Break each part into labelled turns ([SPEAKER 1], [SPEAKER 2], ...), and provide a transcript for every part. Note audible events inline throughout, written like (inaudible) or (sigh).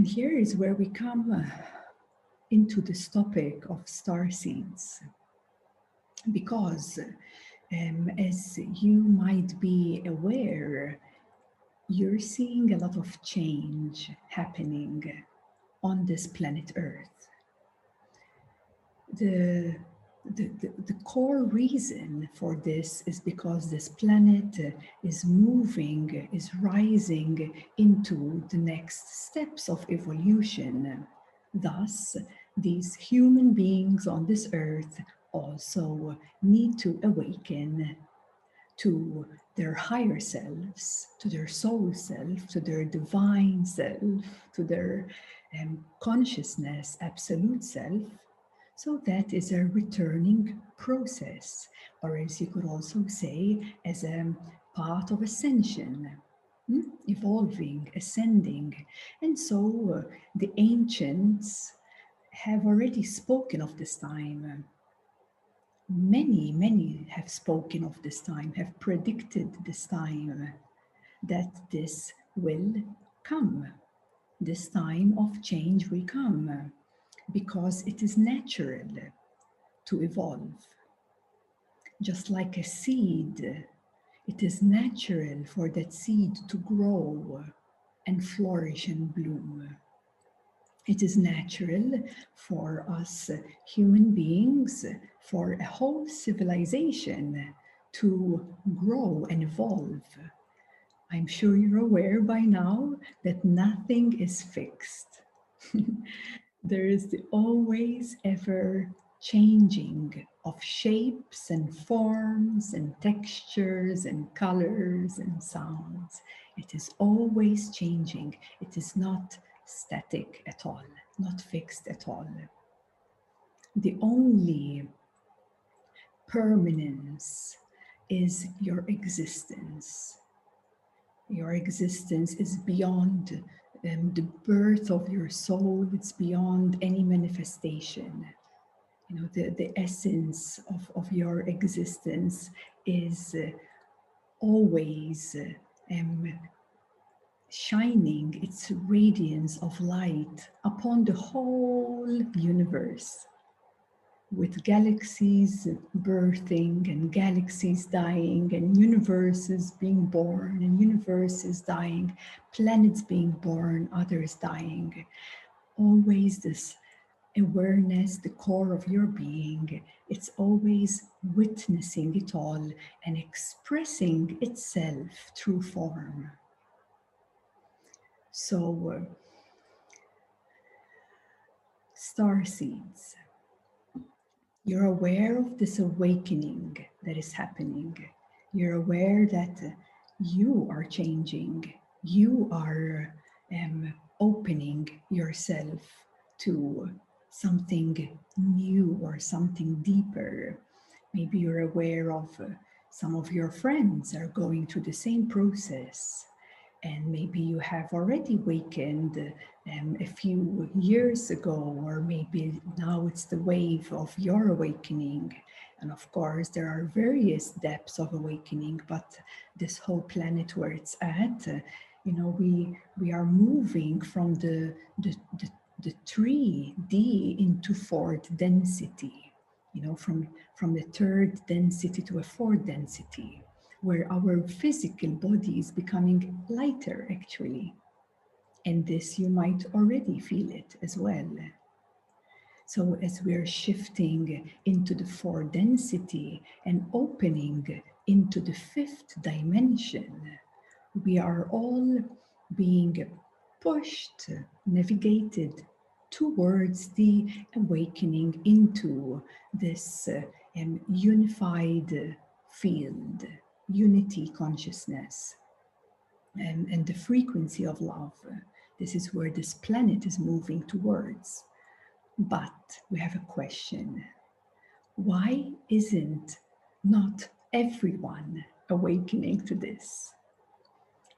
[SPEAKER 1] And here is where we come uh, into this topic of star seeds. Because, um, as you might be aware, you're seeing a lot of change happening on this planet Earth. The the, the, the, core reason for this is because this planet is moving, is rising into the next steps of evolution. Thus, these human beings on this earth also need to awaken to their higher selves, to their soul self, to their divine self, to their um, consciousness, absolute self, so that is a returning process, or as you could also say, as a part of ascension, hmm? evolving, ascending. And so uh, the ancients have already spoken of this time. Many, many have spoken of this time, have predicted this time, that this will come. This time of change will come because it is natural to evolve. Just like a seed, it is natural for that seed to grow and flourish and bloom. It is natural for us human beings, for a whole civilization to grow and evolve. I'm sure you're aware by now that nothing is fixed. (laughs) there is the always ever changing of shapes and forms and textures and colors and sounds. It is always changing. It is not static at all, not fixed at all. The only permanence is your existence. Your existence is beyond um, the birth of your soul, it's beyond any manifestation. You know, the, the essence of, of your existence is uh, always uh, um, shining its radiance of light upon the whole universe with galaxies birthing and galaxies dying and universes being born and universes dying, planets being born, others dying. Always this awareness, the core of your being, it's always witnessing it all and expressing itself through form. So, uh, star seeds you're aware of this awakening that is happening. You're aware that you are changing. You are um, opening yourself to something new or something deeper. Maybe you're aware of uh, some of your friends are going through the same process and maybe you have already awakened um, a few years ago, or maybe now it's the wave of your awakening. And of course, there are various depths of awakening, but this whole planet where it's at, uh, you know, we we are moving from the the, the the 3D into fourth density, you know, from, from the third density to a fourth density where our physical body is becoming lighter actually. And this you might already feel it as well. So as we're shifting into the four density and opening into the fifth dimension, we are all being pushed, navigated towards the awakening into this um, unified field unity consciousness and, and the frequency of love. This is where this planet is moving towards. But we have a question. Why isn't not everyone awakening to this?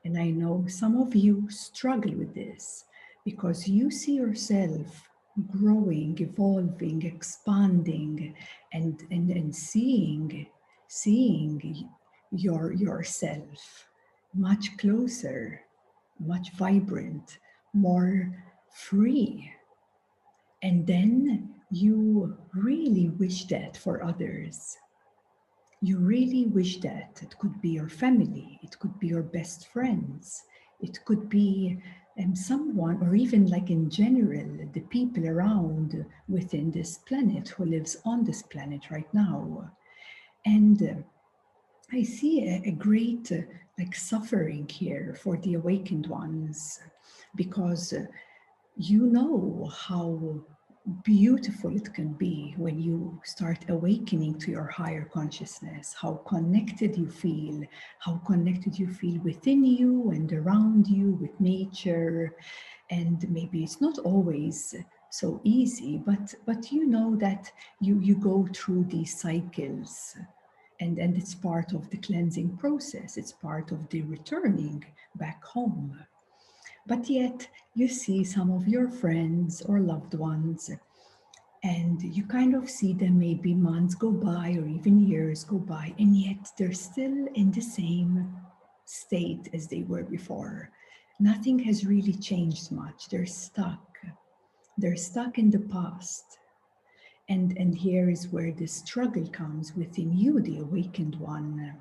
[SPEAKER 1] And I know some of you struggle with this because you see yourself growing, evolving, expanding, and, and, and seeing, seeing your yourself much closer, much vibrant, more free. And then you really wish that for others. You really wish that. It could be your family, it could be your best friends, it could be um, someone, or even like in general, the people around within this planet who lives on this planet right now. And uh, I see a, a great uh, like suffering here for the awakened ones because uh, you know how beautiful it can be when you start awakening to your higher consciousness, how connected you feel, how connected you feel within you and around you with nature. And maybe it's not always so easy, but but you know that you you go through these cycles and, and it's part of the cleansing process, it's part of the returning back home. But yet you see some of your friends or loved ones, and you kind of see them maybe months go by or even years go by, and yet they're still in the same state as they were before. Nothing has really changed much. They're stuck. They're stuck in the past. And, and here is where the struggle comes within you, the awakened one.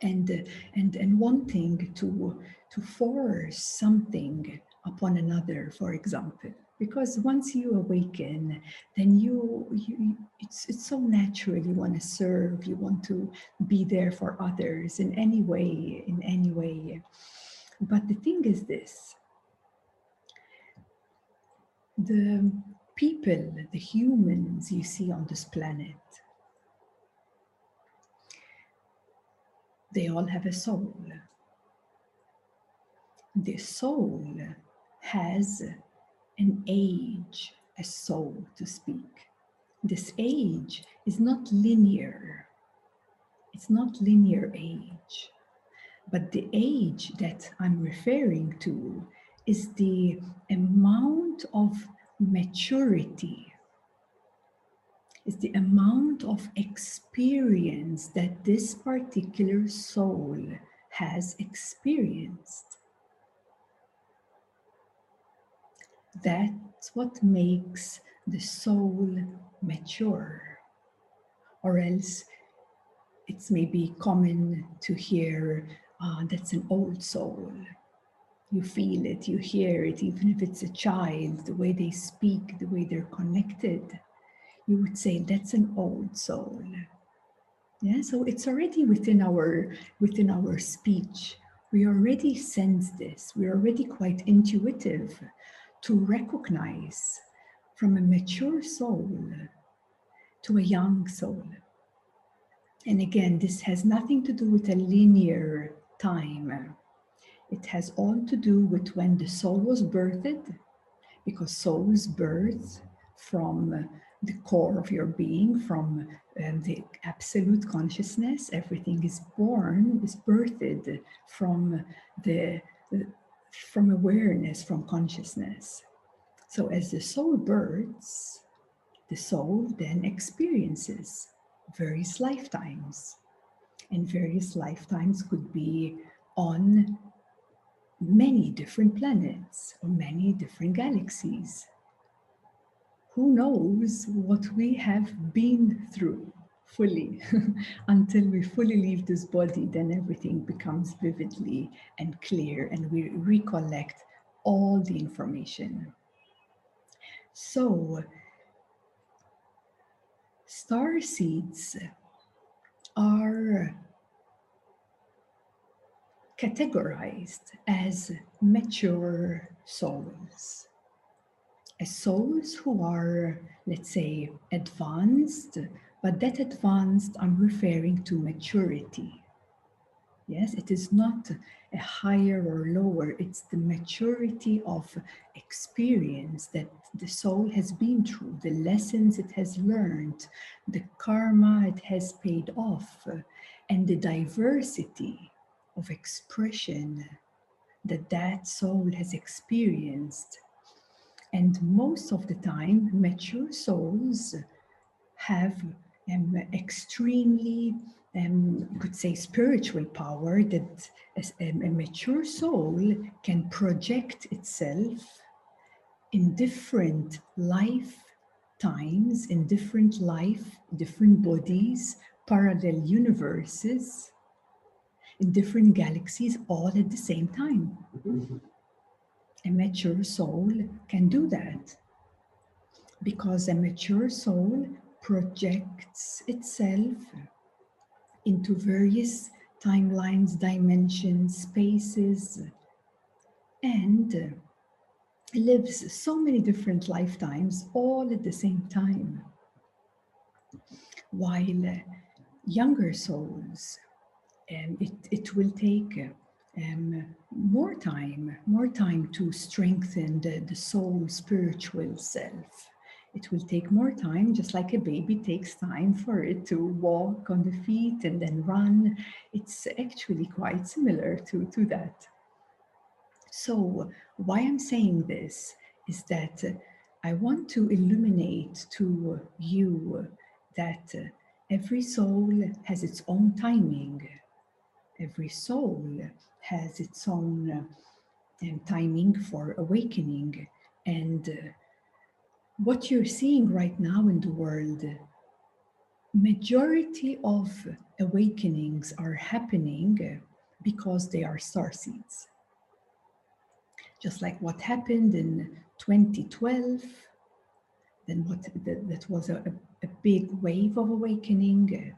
[SPEAKER 1] And and and wanting to to force something upon another for example because once you awaken then you, you it's it's so natural. You want to serve you want to be there for others in any way in any way. But the thing is this the people the humans you see on this planet they all have a soul. The soul has an age, a soul to speak. This age is not linear. It's not linear age. But the age that I'm referring to is the amount of maturity is the amount of experience that this particular soul has experienced. That's what makes the soul mature. Or else it's maybe common to hear uh, that's an old soul. You feel it, you hear it, even if it's a child, the way they speak, the way they're connected you would say that's an old soul. Yeah, so it's already within our within our speech. We already sense this. We're already quite intuitive to recognize from a mature soul to a young soul. And again, this has nothing to do with a linear time. It has all to do with when the soul was birthed, because souls birth from the core of your being from um, the absolute consciousness. Everything is born is birthed from the from awareness from consciousness. So as the soul births the soul then experiences various lifetimes. And various lifetimes could be on many different planets or many different galaxies. Who knows what we have been through fully (laughs) until we fully leave this body then everything becomes vividly and clear and we recollect all the information. So star seeds are categorized as mature souls as souls who are, let's say, advanced, but that advanced, I'm referring to maturity. Yes, it is not a higher or lower, it's the maturity of experience that the soul has been through, the lessons it has learned, the karma it has paid off, and the diversity of expression that that soul has experienced. And most of the time, mature souls have um, extremely, um, could say, spiritual power that a, a mature soul can project itself in different lifetimes, in different life, different bodies, parallel universes, in different galaxies, all at the same time. A mature soul can do that because a mature soul projects itself into various timelines, dimensions, spaces, and lives so many different lifetimes all at the same time. While younger souls, um, it, it will take um, more time, more time to strengthen the, the soul spiritual self. It will take more time, just like a baby takes time for it to walk on the feet and then run. It's actually quite similar to, to that. So, why I'm saying this is that I want to illuminate to you that every soul has its own timing. Every soul has its own uh, timing for awakening. And uh, what you're seeing right now in the world, majority of awakenings are happening because they are star seeds. Just like what happened in 2012, then what that, that was a, a big wave of awakening.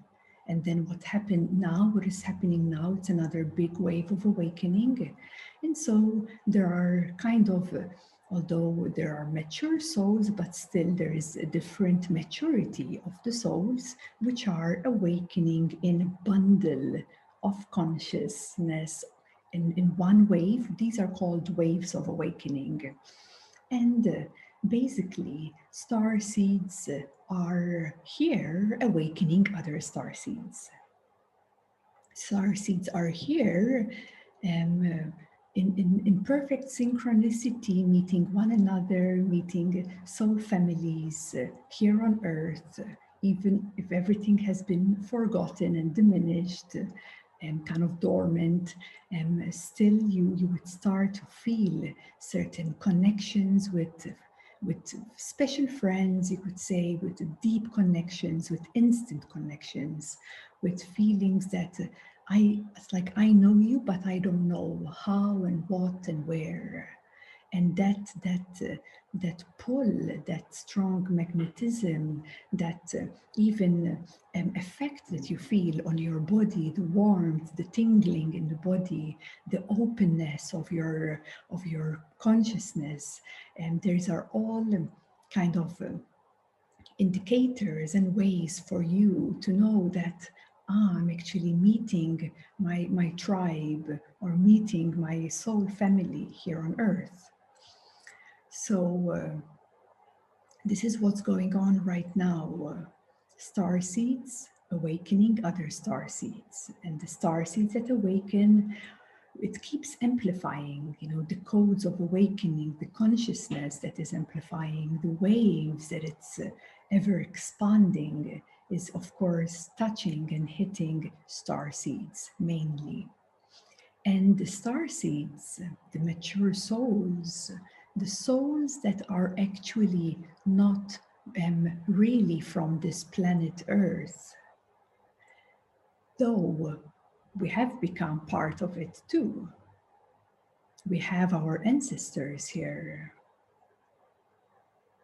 [SPEAKER 1] And then what happened now, what is happening now, it's another big wave of awakening. And so there are kind of although there are mature souls, but still there is a different maturity of the souls which are awakening in a bundle of consciousness in, in one wave. These are called waves of awakening. And uh, basically, star seeds are here awakening other star seeds. Star seeds are here um, in, in, in perfect synchronicity, meeting one another, meeting soul families uh, here on earth, even if everything has been forgotten and diminished and kind of dormant, um, still you, you would start to feel certain connections with with special friends, you could say, with deep connections, with instant connections, with feelings that uh, I it's like I know you, but I don't know how and what and where. And that that uh, that pull, that strong magnetism, that uh, even um, effect that you feel on your body, the warmth, the tingling in the body, the openness of your of your consciousness, and these are all kind of uh, indicators and ways for you to know that ah, I'm actually meeting my, my tribe or meeting my soul family here on earth. So uh, this is what's going on right now. Uh, star seeds awakening other star seeds and the star seeds that awaken it keeps amplifying you know the codes of awakening the consciousness that is amplifying the waves that it's uh, ever expanding is, of course, touching and hitting star seeds mainly. And the star seeds, the mature souls, the souls that are actually not um, really from this planet Earth, though we have become part of it too. We have our ancestors here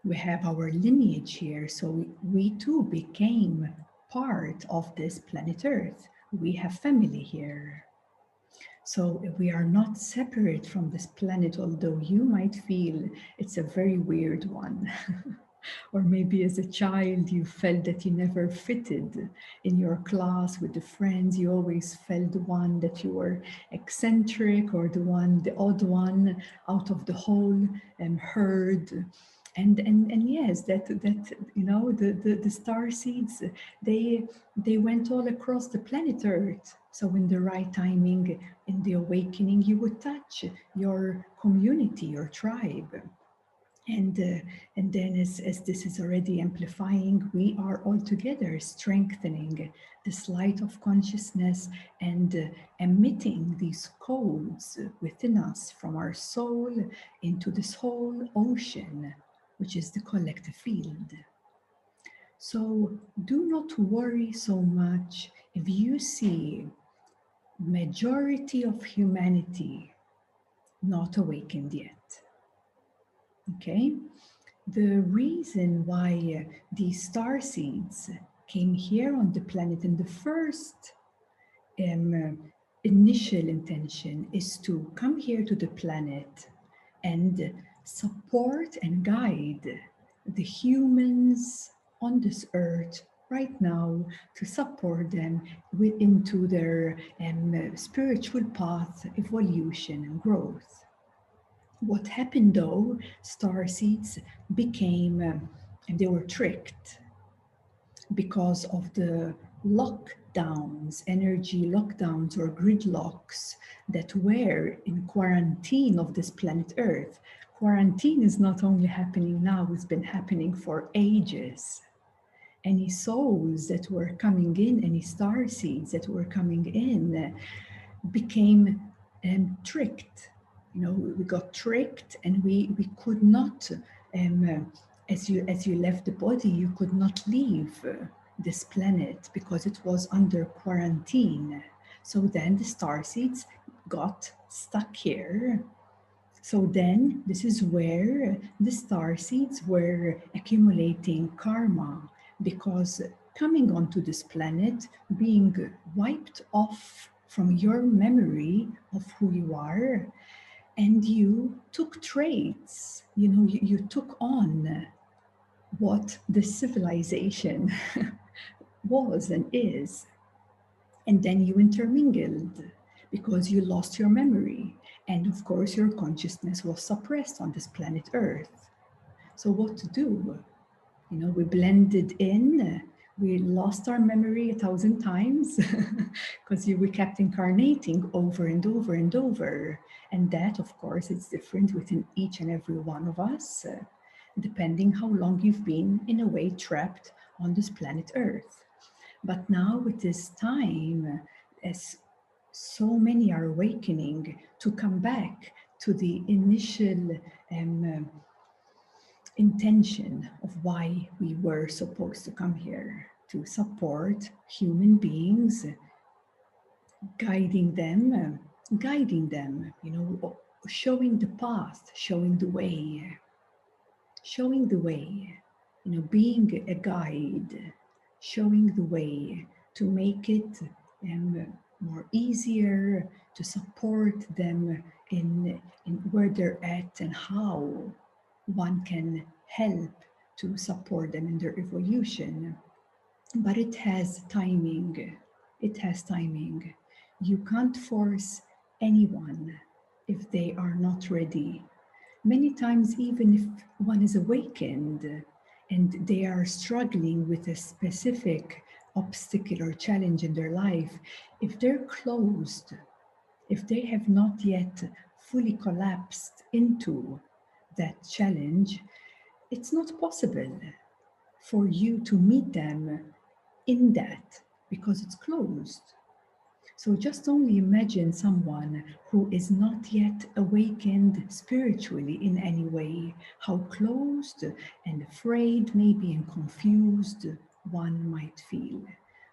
[SPEAKER 1] we have our lineage here. So we too became part of this planet Earth. We have family here. So we are not separate from this planet, although you might feel it's a very weird one. (laughs) or maybe as a child you felt that you never fitted in your class with the friends you always felt the one that you were eccentric or the one the odd one out of the whole um, herd and and and yes that that you know the, the the star seeds they they went all across the planet earth. So in the right timing in the awakening you would touch your community your tribe. And, uh, and then as, as this is already amplifying, we are all together strengthening this light of consciousness and uh, emitting these codes within us from our soul into this whole ocean, which is the collective field. So do not worry so much if you see majority of humanity not awakened yet. Okay, the reason why these star seeds came here on the planet in the first um, initial intention is to come here to the planet and support and guide the humans on this earth right now to support them with, into their um, spiritual path, evolution, and growth. What happened though, star seeds became, um, they were tricked because of the lockdowns, energy lockdowns or gridlocks that were in quarantine of this planet Earth. Quarantine is not only happening now, it's been happening for ages any souls that were coming in, any star seeds that were coming in, became um, tricked. You know, we got tricked, and we we could not, um, as you as you left the body, you could not leave uh, this planet because it was under quarantine. So then the star seeds got stuck here. So then this is where the star seeds were accumulating karma because coming onto this planet, being wiped off from your memory of who you are, and you took traits, you know, you, you took on what the civilization (laughs) was and is. And then you intermingled because you lost your memory. And of course, your consciousness was suppressed on this planet Earth. So, what to do? you know, we blended in. We lost our memory a thousand times (laughs) because we kept incarnating over and over and over. And that, of course, is different within each and every one of us, depending how long you've been, in a way, trapped on this planet Earth. But now, with this time, as so many are awakening to come back to the initial um, intention of why we were supposed to come here to support human beings, guiding them, guiding them, you know, showing the path, showing the way, showing the way, you know, being a guide, showing the way to make it um, more easier to support them in, in where they're at and how one can help to support them in their evolution. But it has timing. It has timing. You can't force anyone if they are not ready. Many times, even if one is awakened and they are struggling with a specific obstacle or challenge in their life, if they're closed, if they have not yet fully collapsed into that challenge, it's not possible for you to meet them in that because it's closed. So just only imagine someone who is not yet awakened spiritually in any way, how closed and afraid, maybe and confused one might feel.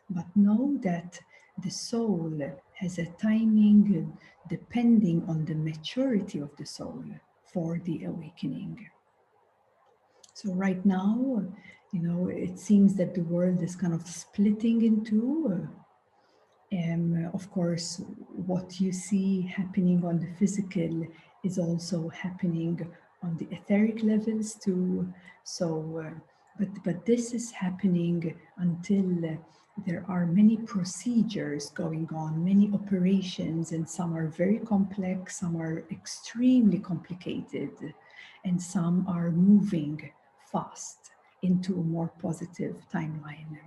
[SPEAKER 1] But know that the soul has a timing depending on the maturity of the soul for the awakening. So right now, you know, it seems that the world is kind of splitting into. And of course, what you see happening on the physical is also happening on the etheric levels too. So, uh, but but this is happening until there are many procedures going on, many operations, and some are very complex, some are extremely complicated, and some are moving fast into a more positive timeline.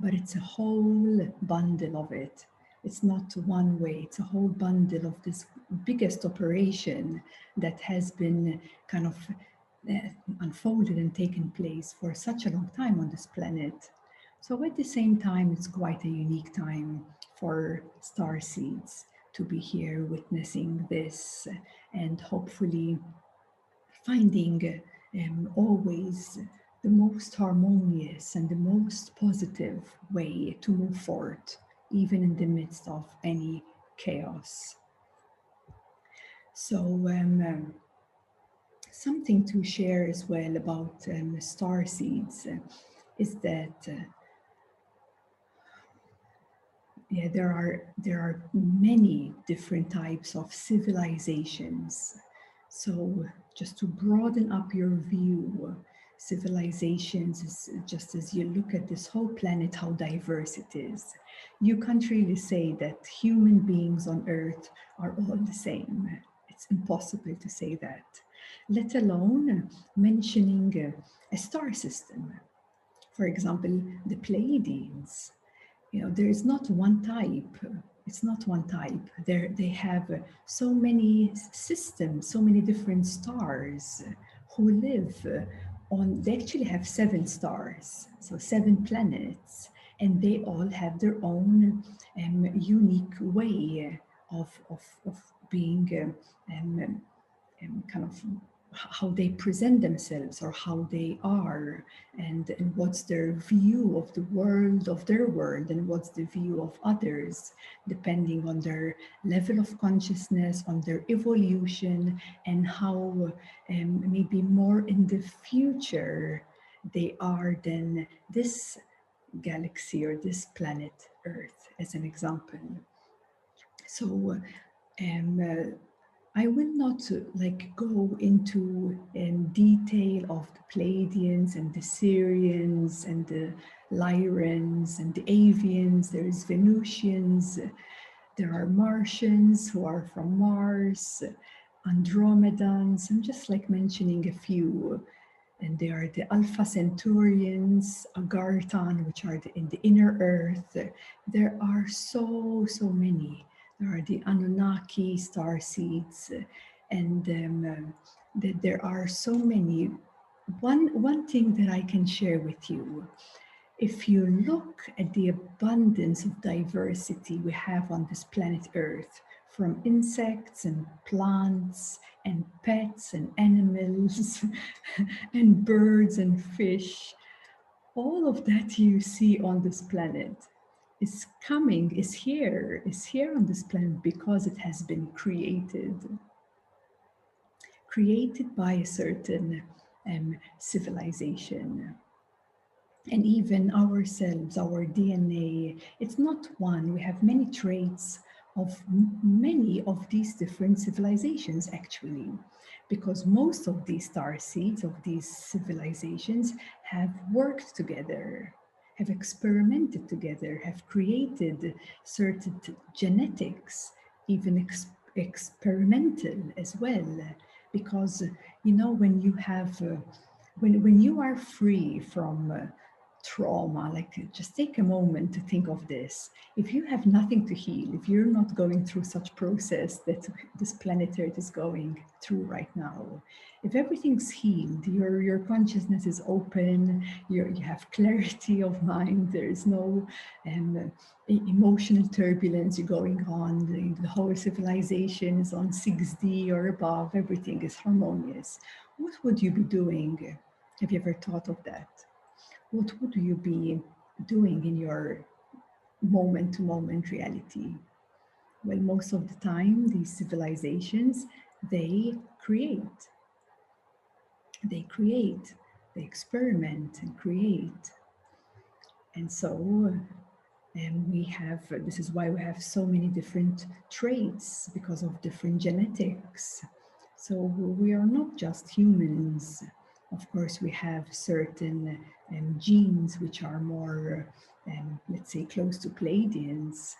[SPEAKER 1] But it's a whole bundle of it. It's not one way, it's a whole bundle of this biggest operation that has been kind of unfolded and taken place for such a long time on this planet. So at the same time, it's quite a unique time for star seeds to be here witnessing this and hopefully finding um, always the most harmonious and the most positive way to move forward, even in the midst of any chaos. So, um, something to share as well about um, star seeds uh, is that uh, yeah, there are there are many different types of civilizations. So just to broaden up your view, civilizations is just as you look at this whole planet, how diverse it is. You can't really say that human beings on Earth are all the same. It's impossible to say that, let alone mentioning a star system. For example, the Pleiades. you know there is not one type it's not one type there they have so many systems so many different stars who live on they actually have seven stars so seven planets and they all have their own um, unique way of, of, of being um, um, kind of how they present themselves or how they are and, and what's their view of the world of their world and what's the view of others depending on their level of consciousness on their evolution and how um, maybe more in the future they are than this galaxy or this planet earth as an example. So um, uh, I will not uh, like go into um, detail of the Pleiadians and the Sirians and the Lyrans and the Avians. There is Venusians. There are Martians who are from Mars, Andromedans. I'm just like mentioning a few. And there are the Alpha Centaurians, Agarthan, which are the, in the inner Earth. There are so, so many there are the Anunnaki star seeds, and um, that there are so many. One, one thing that I can share with you, if you look at the abundance of diversity we have on this planet Earth, from insects and plants and pets and animals (laughs) and birds and fish, all of that you see on this planet is coming, is here, is here on this planet because it has been created. Created by a certain um, civilization. And even ourselves, our DNA, it's not one. We have many traits of many of these different civilizations, actually, because most of these star seeds of these civilizations have worked together have experimented together, have created certain genetics, even ex experimental as well. Because, you know, when you have, uh, when, when you are free from uh, trauma, like just take a moment to think of this. If you have nothing to heal, if you're not going through such process that this planet Earth is going through right now, if everything's healed, your your consciousness is open, you you have clarity of mind, there is no um, emotional turbulence going on, the, the whole civilization is on 6D or above, everything is harmonious. What would you be doing? Have you ever thought of that? What would you be doing in your moment to moment reality? Well, most of the time, these civilizations, they create. They create, they experiment and create. And so um, we have, this is why we have so many different traits because of different genetics. So we are not just humans of course, we have certain um, genes which are more, um, let's say, close to Pleiadians,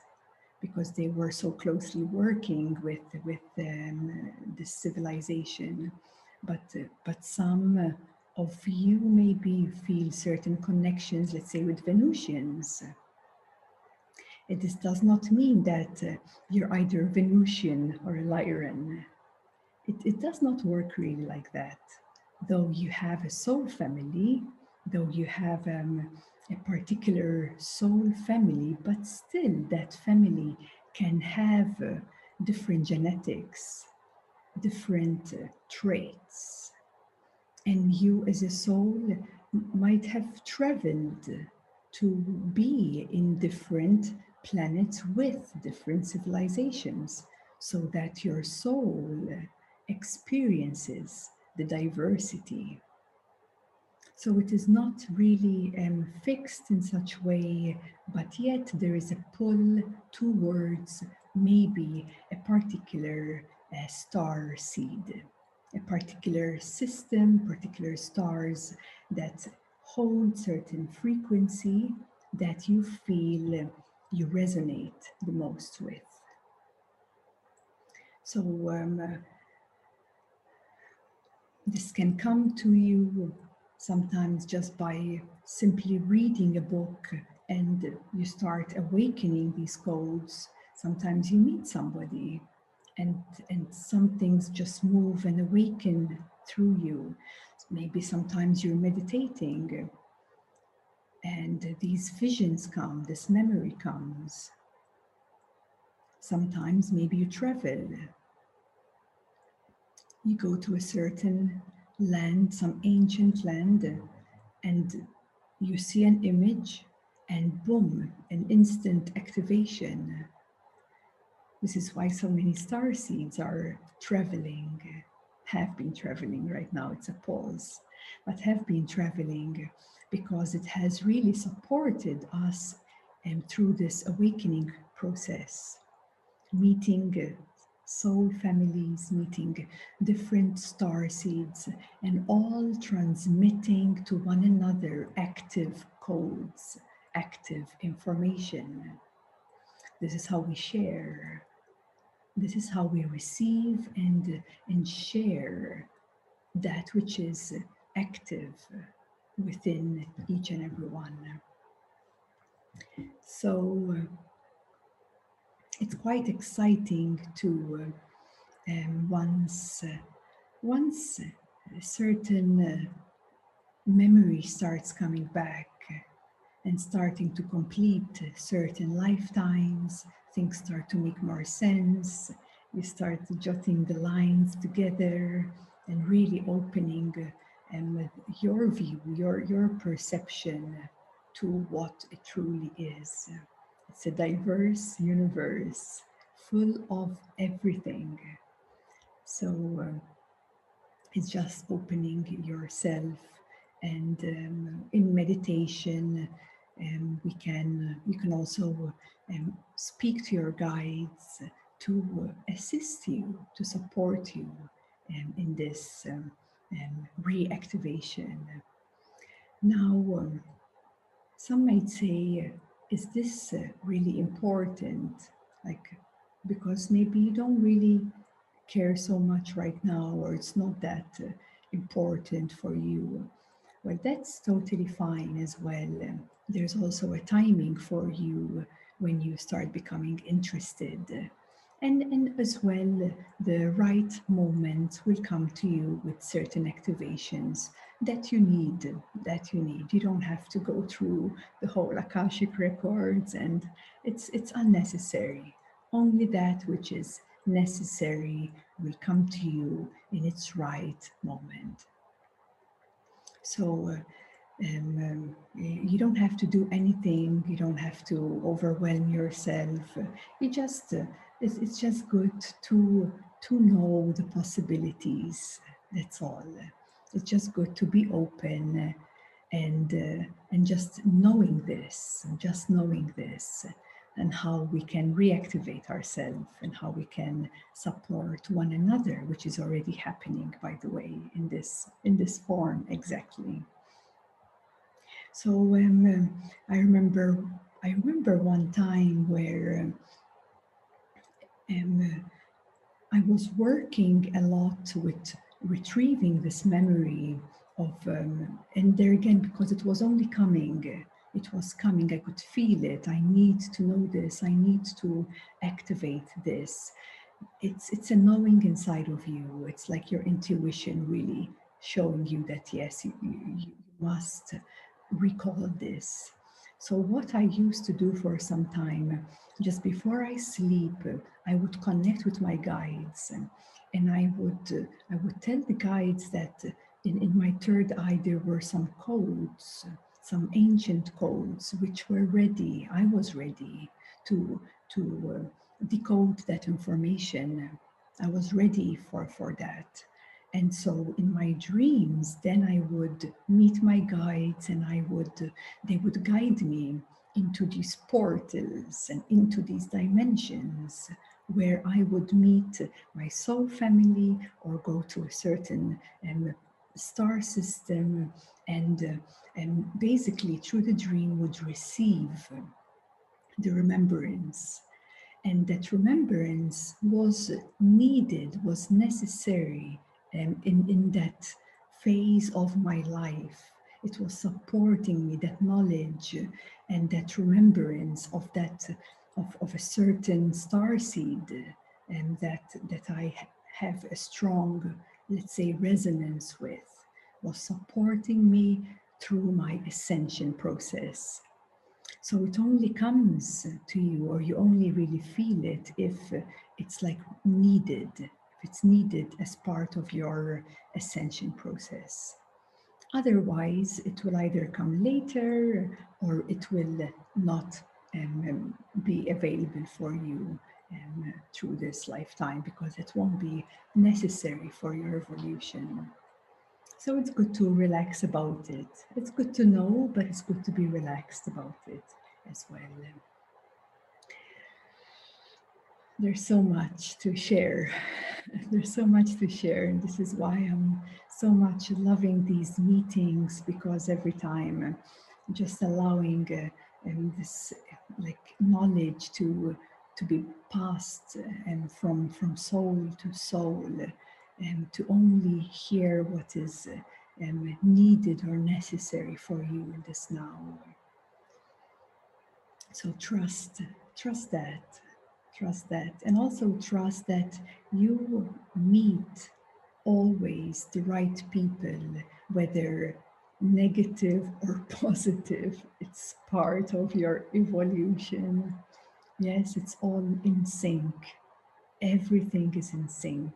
[SPEAKER 1] because they were so closely working with with um, civilization. But uh, but some of you maybe feel certain connections, let's say, with Venusians. This does not mean that uh, you're either Venusian or a Lyran. It, it does not work really like that though you have a soul family, though you have um, a particular soul family, but still that family can have uh, different genetics, different uh, traits. And you, as a soul, might have traveled to be in different planets with different civilizations so that your soul experiences the diversity. So it is not really um, fixed in such way, but yet there is a pull towards maybe a particular uh, star seed, a particular system, particular stars that hold certain frequency that you feel you resonate the most with. So um, this can come to you sometimes just by simply reading a book and you start awakening these codes. Sometimes you meet somebody and, and some things just move and awaken through you. Maybe sometimes you're meditating and these visions come, this memory comes. Sometimes maybe you travel. You go to a certain land, some ancient land, and you see an image, and boom, an instant activation. This is why so many star seeds are traveling, have been traveling right now, it's a pause, but have been traveling because it has really supported us um, through this awakening process, meeting soul families, meeting different star seeds, and all transmitting to one another active codes, active information. This is how we share. This is how we receive and, and share that which is active within each and every one. So it's quite exciting to uh, um, once uh, once a certain uh, memory starts coming back and starting to complete certain lifetimes, things start to make more sense. You start jotting the lines together and really opening and your view, your, your perception to what it truly is. It's a diverse universe full of everything. So uh, it's just opening yourself and um, in meditation um, we can you can also um, speak to your guides to assist you to support you um, in this um, and reactivation. Now, um, some might say, is this uh, really important? Like, because maybe you don't really care so much right now, or it's not that uh, important for you. Well, that's totally fine as well. Um, there's also a timing for you when you start becoming interested and, and as well, the right moment will come to you with certain activations that you need, that you need. You don't have to go through the whole Akashic records and it's, it's unnecessary. Only that which is necessary will come to you in its right moment. So uh, um, um, you don't have to do anything. You don't have to overwhelm yourself. You just uh, it's, it's just good to to know the possibilities that's all it's just good to be open and uh, and just knowing this just knowing this and how we can reactivate ourselves and how we can support one another which is already happening by the way in this in this form exactly. So um, i remember i remember one time where um, I was working a lot with retrieving this memory of, um, and there again, because it was only coming, it was coming, I could feel it. I need to know this, I need to activate this. It's, it's a knowing inside of you. It's like your intuition really showing you that yes, you, you, must recall this. So, what I used to do for some time, just before I sleep, I would connect with my guides and I would, I would tell the guides that in, in my third eye there were some codes, some ancient codes which were ready. I was ready to, to uh, decode that information. I was ready for, for that. And so in my dreams, then I would meet my guides and I would, they would guide me into these portals and into these dimensions where I would meet my soul family or go to a certain um, star system and, uh, and basically through the dream would receive the remembrance. And that remembrance was needed, was necessary um, in, in that phase of my life. It was supporting me, that knowledge and that remembrance of that, of, of a certain star seed that, that I have a strong, let's say, resonance with, was supporting me through my ascension process. So it only comes to you, or you only really feel it if it's like needed if it's needed as part of your ascension process. Otherwise, it will either come later or it will not um, be available for you um, through this lifetime because it won't be necessary for your evolution. So it's good to relax about it. It's good to know, but it's good to be relaxed about it as well. There's so much to share (laughs) there's so much to share and this is why i'm so much loving these meetings because every time just allowing uh, um, this like knowledge to to be passed uh, and from from soul to soul and to only hear what is uh, um, needed or necessary for you in this now so trust trust that Trust that. And also trust that you meet always the right people, whether negative or positive. It's part of your evolution. Yes, it's all in sync. Everything is in sync.